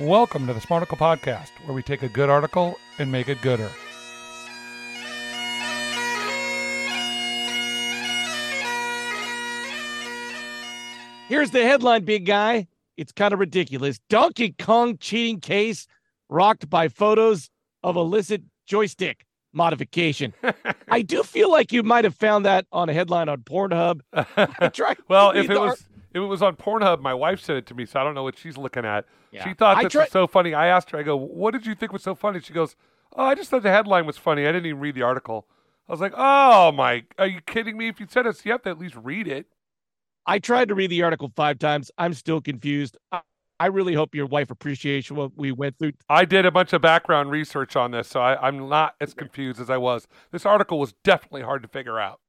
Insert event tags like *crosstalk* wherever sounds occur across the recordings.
Welcome to the Smarticle Podcast, where we take a good article and make it gooder. Here's the headline, big guy. It's kind of ridiculous. Donkey Kong cheating case rocked by photos of illicit joystick modification. *laughs* I do feel like you might have found that on a headline on Pornhub. *laughs* I tried to well, if it was art- if it was on Pornhub, my wife sent it to me, so I don't know what she's looking at. Yeah. She thought I this tried- was so funny. I asked her, I go, "What did you think was so funny?" She goes, "Oh, I just thought the headline was funny. I didn't even read the article." I was like, "Oh my, are you kidding me? If you sent us, you have to at least read it." I tried to read the article five times. I'm still confused. I, really hope your wife appreciates what we went through. I did a bunch of background research on this, so I, I'm not as confused as I was. This article was definitely hard to figure out.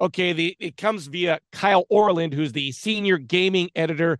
Okay, the it comes via Kyle Orland, who's the senior gaming editor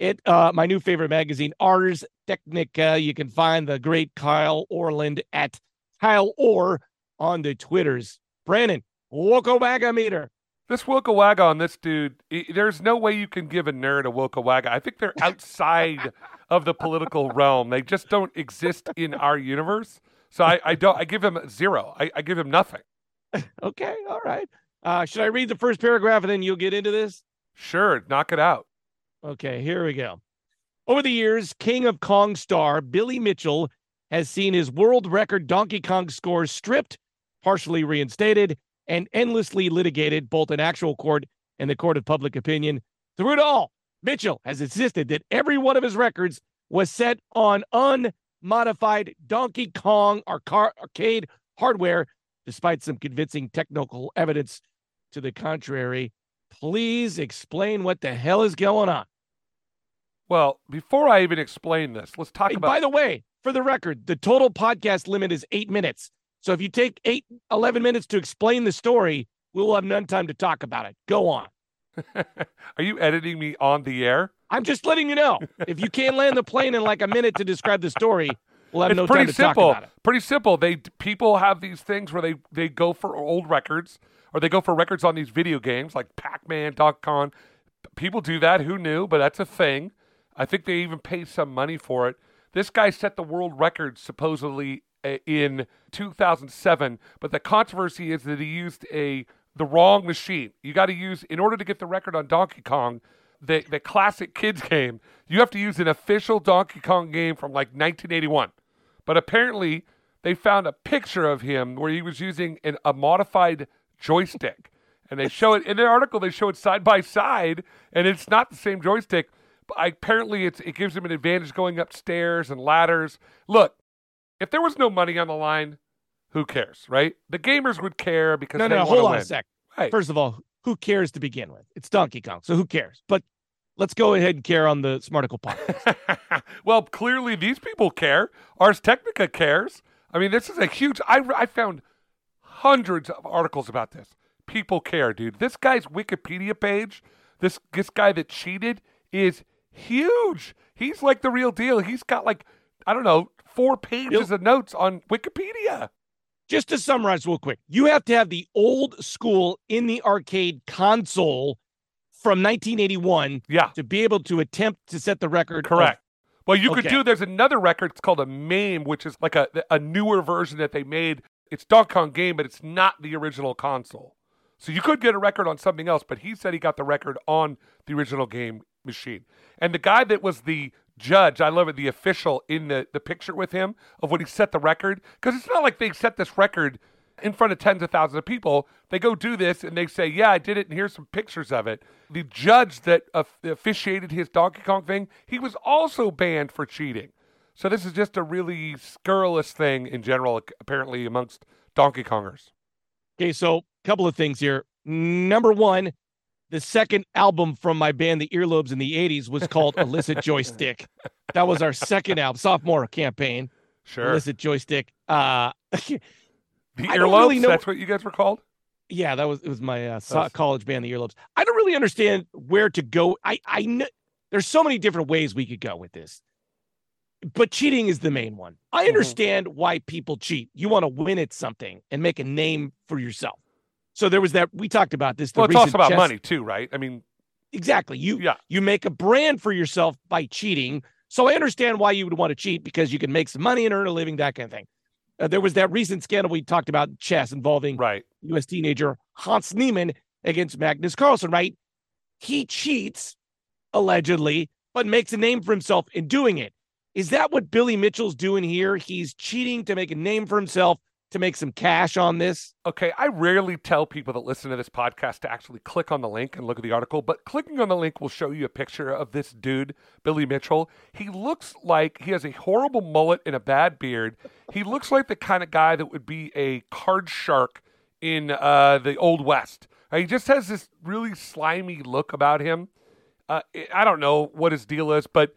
at uh, my new favorite magazine, Ars Technica. You can find the great Kyle Orland at Kyle Orr on the Twitters. Brandon, Wokobaga meter. This Wilka Wagga on this dude, there's no way you can give a nerd a Wilka Wagga. I think they're outside *laughs* of the political realm. They just don't exist in our universe. So I, I don't. I give him zero. I, I give him nothing. *laughs* Okay, all right. Uh, should I read the first paragraph and then you'll get into this? Sure, knock it out. Okay, here we go. Over the years, King of Kong star Billy Mitchell has seen his world record Donkey Kong scores stripped, partially reinstated, and endlessly litigated both in actual court and the court of public opinion. Through it all, Mitchell has insisted that every one of his records was set on unmodified Donkey Kong arca- arcade hardware, despite some convincing technical evidence to the contrary. Please explain what the hell is going on. Well, before I even explain this, let's talk Hey, about. by the way, for the record, the total podcast limit is eight minutes. So if you take eight, 11 minutes to explain the story, we'll have none time to talk about it. Go on. *laughs* Are you editing me on the air? I'm just letting you know. If you can't land the plane in like a minute to describe the story, we'll have it's no pretty time to simple. talk about it. Pretty simple. They people have these things where they they go for old records or they go for records on these video games like Pac-Man, Donkey Kong. People do that. Who knew? But that's a thing. I think they even pay some money for it. This guy set the world record supposedly Uh, in 2007, but the controversy is that he used a the wrong machine. You got to use in order to get the record on Donkey Kong, the the classic kids game. You have to use an official Donkey Kong game from like 1981. But apparently, they found a picture of him where he was using an, a modified joystick, and they show it in the article. They show it side by side, and it's not the same joystick. But apparently, it's it gives him an advantage going upstairs and ladders. Look, if there was no money on the line, who cares, right? The gamers would care because No, they no, hold on win. a sec. Right. First of all, who cares to begin with? It's Donkey Kong, so who cares? But let's go ahead and care on the Smarticle podcast. *laughs* well, clearly these people care. Ars Technica cares. I mean, this is a huge. I, I found hundreds of articles about this. People care, dude. This guy's Wikipedia page, this this guy that cheated, is huge. He's like the real deal. He's got like I don't know four pages of notes on Wikipedia. just to summarize real quick, you have to have the old school in the arcade console from 1981 Yeah, to be able to attempt to set the record. of- correct. Well, you could do. There's another record. It's called a MAME, which is like a a newer version that they made. It's Donkey Kong game, but it's not the original console. So you could get a record on something else, but he said he got the record on the original game machine. And the guy that was the judge, I love it, the official in the, the picture with him of when he set the record, because it's not like they set this record in front of tens of thousands of people. They go do this and they say, Yeah, I did it, and here's some pictures of it. The judge that officiated his Donkey Kong thing, he was also banned for cheating. So this is just a really scurrilous thing in general, apparently, amongst Donkey Kongers. Okay, so a couple of things here. Number one, the second album from my band, the Earlobes in the 80s, was called Illicit Joystick. That was our second album, sophomore campaign. Sure. Illicit Joystick. Uh *laughs* the earlobes, really know- that's what you guys were called? yeah, that was it was my uh, That's- college band, the Earlobes. I don't really understand where to go. I I know there's so many different ways we could go with this. But cheating is the main one. I Mhm. understand why people cheat. You want to win at something and make a name for yourself. So there was that we talked about this. the Well, it's also about chess- money too, right? I mean, Exactly. You yeah, you make a brand for yourself by cheating. So I understand why you would want to cheat because you can make some money and earn a living, that kind of thing. Uh, there was that recent scandal we talked about chess involving right. U.S. teenager Hans Niemann against Magnus Carlsen, right? He cheats, allegedly, but makes a name for himself in doing it. Is that what Billy Mitchell's doing here? He's cheating to make a name for himself to make some cash on this. Okay, I rarely tell people that listen to this podcast to actually click on the link and look at the article, but clicking on the link will show you a picture of this dude, Billy Mitchell. He looks like he has a horrible mullet and a bad beard. He looks like the kind of guy that would be a card shark in uh, the Old West. Uh, he just has this really slimy look about him. Uh, I don't know what his deal is, but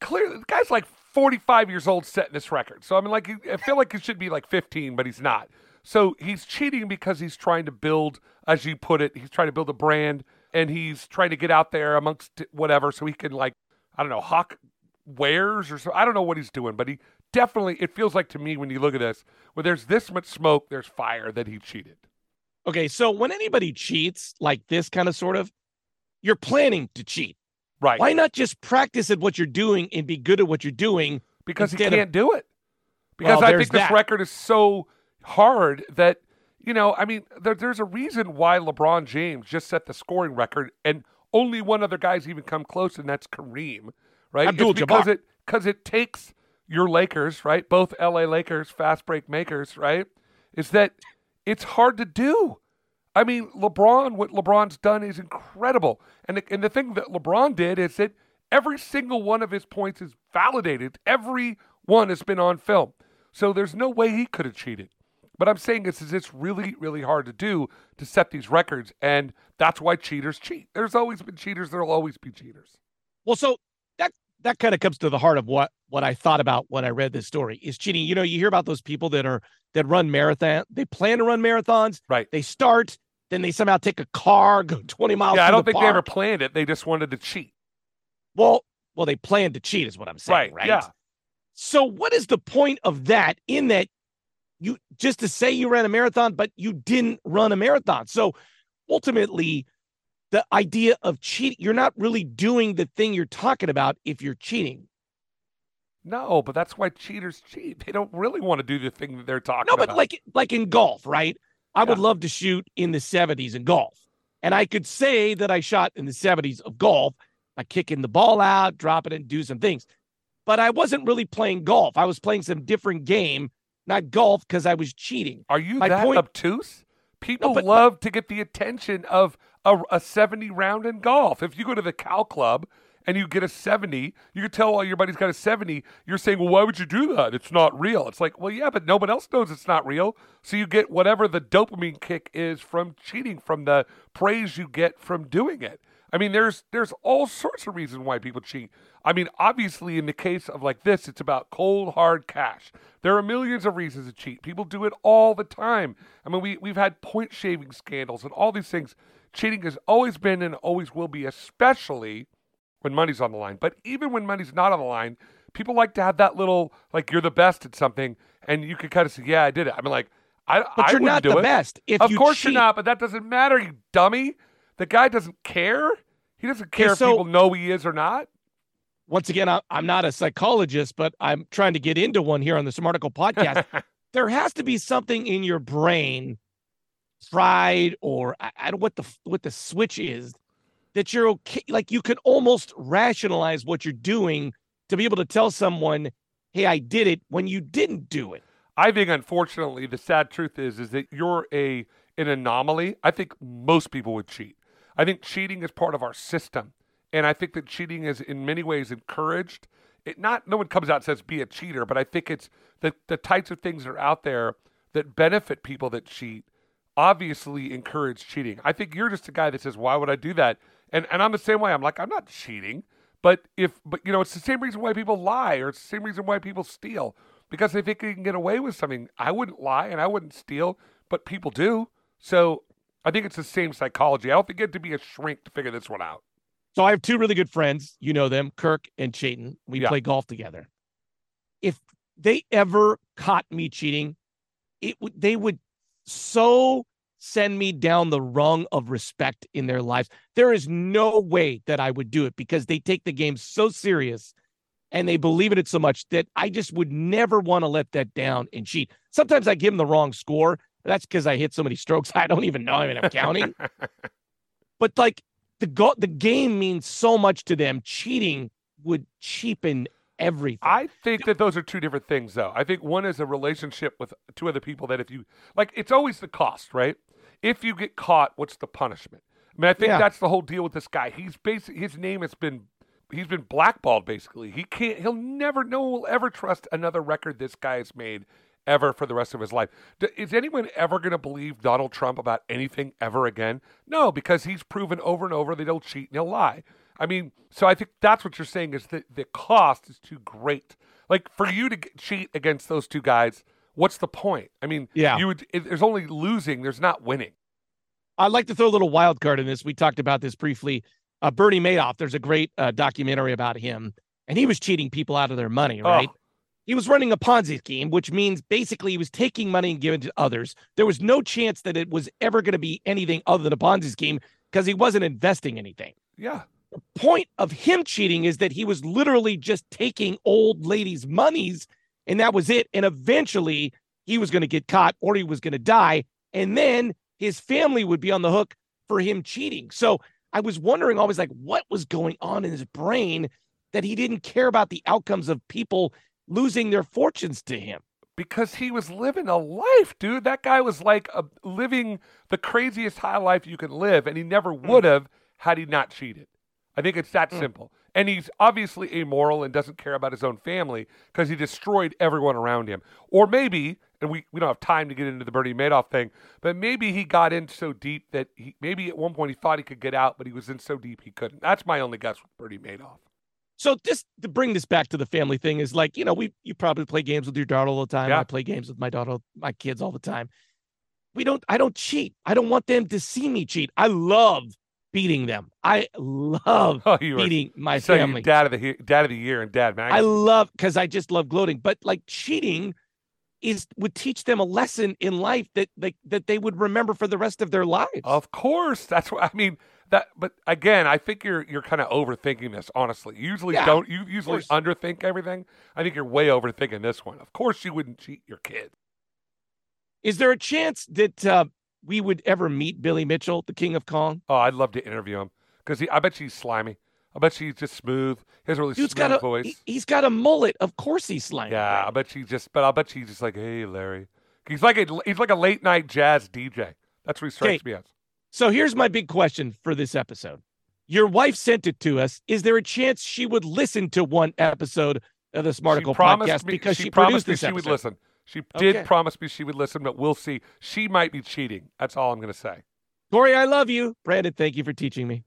clearly the guy's like 45 years old setting this record. So I mean, like, I feel like he should be like 15, but he's not. So he's cheating because he's trying to build, as you put it, he's trying to build a brand and he's trying to get out there amongst whatever so he can like, I don't know, hawk wares or so. I don't know what he's doing, but he definitely, it feels like to me when you look at this, where there's this much smoke, there's fire that he cheated. Okay, so when anybody cheats like this kind of sort of, you're planning to cheat. Right. Why not just practice at what you're doing and be good at what you're doing? because he can't do it. Because Well, I think this that. record is so hard that you know. I mean, there, there's a reason why LeBron James just set the scoring record, and only one other guy's even come close, and that's Kareem. Right? Abdul-Jabbar. It's because it because it takes your Lakers, right? Both L.A. Lakers, fast break makers, right? Is that it's hard to do. I mean, LeBron, what LeBron's done is incredible. And the, and the thing that LeBron did is that every single one of his points is validated. Every one has been on film. So there's no way he could have cheated. But I'm saying this is it's really, really hard to do to set these records. And that's why cheaters cheat. There's always been cheaters. There'll always be cheaters. Well, so that that kind of comes to the heart of what what I thought about when I read this story is cheating. You know, you hear about those people that are that run marathon. They plan to run marathons. Right. They start, then they somehow take a car, go 20 miles. Yeah, I don't the think they ever planned it. They just wanted to cheat. Well, well, they planned to cheat, is what I'm saying, right? Yeah. So, what is the point of that? In that, you just to say you ran a marathon, but you didn't run a marathon. So, ultimately, the idea of cheating, you're not really doing the thing you're talking about if you're cheating. No, but that's why cheaters cheat. They don't really want to do the thing that they're talking about. No, about. but like like in golf, right? I would love to shoot in the 70s in golf. And I could say that I shot in the 70s of golf by kicking the ball out, dropping it, and do some things. But I wasn't really playing golf. I was playing some different game, not golf, because I was cheating. Are you My that point- obtuse? People but- love to get the attention of a, a 70 round in golf. If you go to the Cal Club and you get a 70, you can tell all your buddies got a 70. You're saying, well, why would you do that? It's not real. It's like, well, yeah, but nobody else knows it's not real. So you get whatever the dopamine kick is from cheating, from the praise you get from doing it. I mean, there's there's all sorts of reasons why people cheat. I mean, obviously, in the case of like this, it's about cold hard cash. There are millions of reasons to cheat. People do it all the time. I mean, we we've had point shaving scandals and all these things. Cheating has always been and always will be, especially when money's on the line. But even when money's not on the line, people like to have that little like you're the best at something, and you can kind of say, "Yeah, I did it." I mean, like, I But I you're not the it. best. If of you course cheat, you're not, but that doesn't matter, you dummy. The guy doesn't care. He doesn't care so- if people know he is or not. Once again, I, I'm not a psychologist, but I'm trying to get into one here on the Smarticle podcast. *laughs* there has to be something in your brain, fried or I, I don't what the what the switch is that you're okay. Like you can almost rationalize what you're doing to be able to tell someone, "Hey, I did it," when you didn't do it. I think, unfortunately, the sad truth is, is that you're a an anomaly. I think most people would cheat. I think cheating is part of our system, and I think that cheating is in many ways encouraged. It not no one comes out and says be a cheater, but I think it's the the types of things that are out there that benefit people that cheat. Obviously, encourage cheating. I think you're just a guy that says, "Why would I do that?" And and I'm the same way. I'm like, I'm not cheating, but if but you know, it's the same reason why people lie, or it's the same reason why people steal because they think they can get away with something. I wouldn't lie and I wouldn't steal, but people do. So I think it's the same psychology. I don't think you have to be a shrink to figure this one out. So I have two really good friends. You know them, Kirk and Chayton. We Yeah. play golf together. If they ever caught me cheating, it would they would so send me down the rung of respect in their lives. There is no way that I would do it because they take the game so serious and they believe in it so much that I just would never want to let that down and cheat. Sometimes I give them the wrong score. That's because I hit so many strokes *laughs* I don't even know I mean, I'm counting. *laughs* but like the go- the game means so much to them. Cheating would cheapen everything. I think that those are two different things, though. I think one is a relationship with two other people that if you like, it's always the cost, right? If you get caught, what's the punishment? I mean, I think Yeah. that's the whole deal with this guy. He's basically his name has been he's been blackballed. Basically, he can't. He'll never. No one will ever trust another record this guy has made ever for the rest of his life. D- Is anyone ever going to believe Donald Trump about anything ever again? No, because he's proven over and over that he'll cheat and he'll lie. I mean, so I think that's what you're saying is that the cost is too great. Like for you to get, cheat against those two guys, what's the point? I mean, Yeah. you would. If there's only losing. There's not winning. I'd like to throw a little wild card in this. We talked about this briefly. Uh, Bernie Madoff, there's a great uh, documentary about him, and he was cheating people out of their money, right? Oh. He was running a Ponzi scheme, which means basically he was taking money and giving it to others. There was no chance that it was ever going to be anything other than a Ponzi scheme because he wasn't investing anything. Yeah. The point of him cheating is that he was literally just taking old ladies' monies, and that was it. And eventually he was going to get caught or he was going to die. And then his family would be on the hook for him cheating. So I was wondering always like what was going on in his brain that he didn't care about the outcomes of people losing their fortunes to him. because he was living a life, dude. That guy was like a, living the craziest high life you can live, and he never would have had he not cheated. I think it's that Mm. simple. And he's obviously amoral and doesn't care about his own family because he destroyed everyone around him. Or maybe, and we, we don't have time to get into the Bernie Madoff thing, but maybe he got in so deep that he maybe at one point he thought he could get out, but he was in so deep he couldn't. That's my only guess with Bernie Madoff. So this to bring this back to the family thing is like, you know, we you probably play games with your daughter all the time. Yeah. I play games with my daughter, my kids all the time. We don't I don't cheat. I don't want them to see me cheat. I love beating them. I love Oh, you are beating my so family. dad of the he- dad of the year and dad man. I love because I just love gloating. But like cheating is would teach them a lesson in life that they that they would remember for the rest of their lives. Of course, that's what I mean. That, but again, I think you're you're kind of overthinking this. Honestly, You usually Yeah, don't. You usually underthink everything. I think you're way overthinking this one. Of course, you wouldn't cheat your kid. Is there a chance that uh, we would ever meet Billy Mitchell, the King of Kong? Oh, I'd love to interview him because I bet he's slimy. I bet she's just smooth. He has a really Dude's smooth got a voice. he, has got a mullet. Of course he's slimy. yeah, I bet she's just. But I bet she's just like, hey, Larry. He's like a he's like a late night jazz DJ. That's what he strikes me as. So here's my big question for this episode. Your wife sent it to us. Is there a chance she would listen to one episode of the Smarticle podcast me. because she, she, promised produced me this she episode? would listen. She did Okay. promise me she would listen, but we'll see. She might be cheating. That's all I'm going to say. Corey, I love you. Brandon, thank you for teaching me.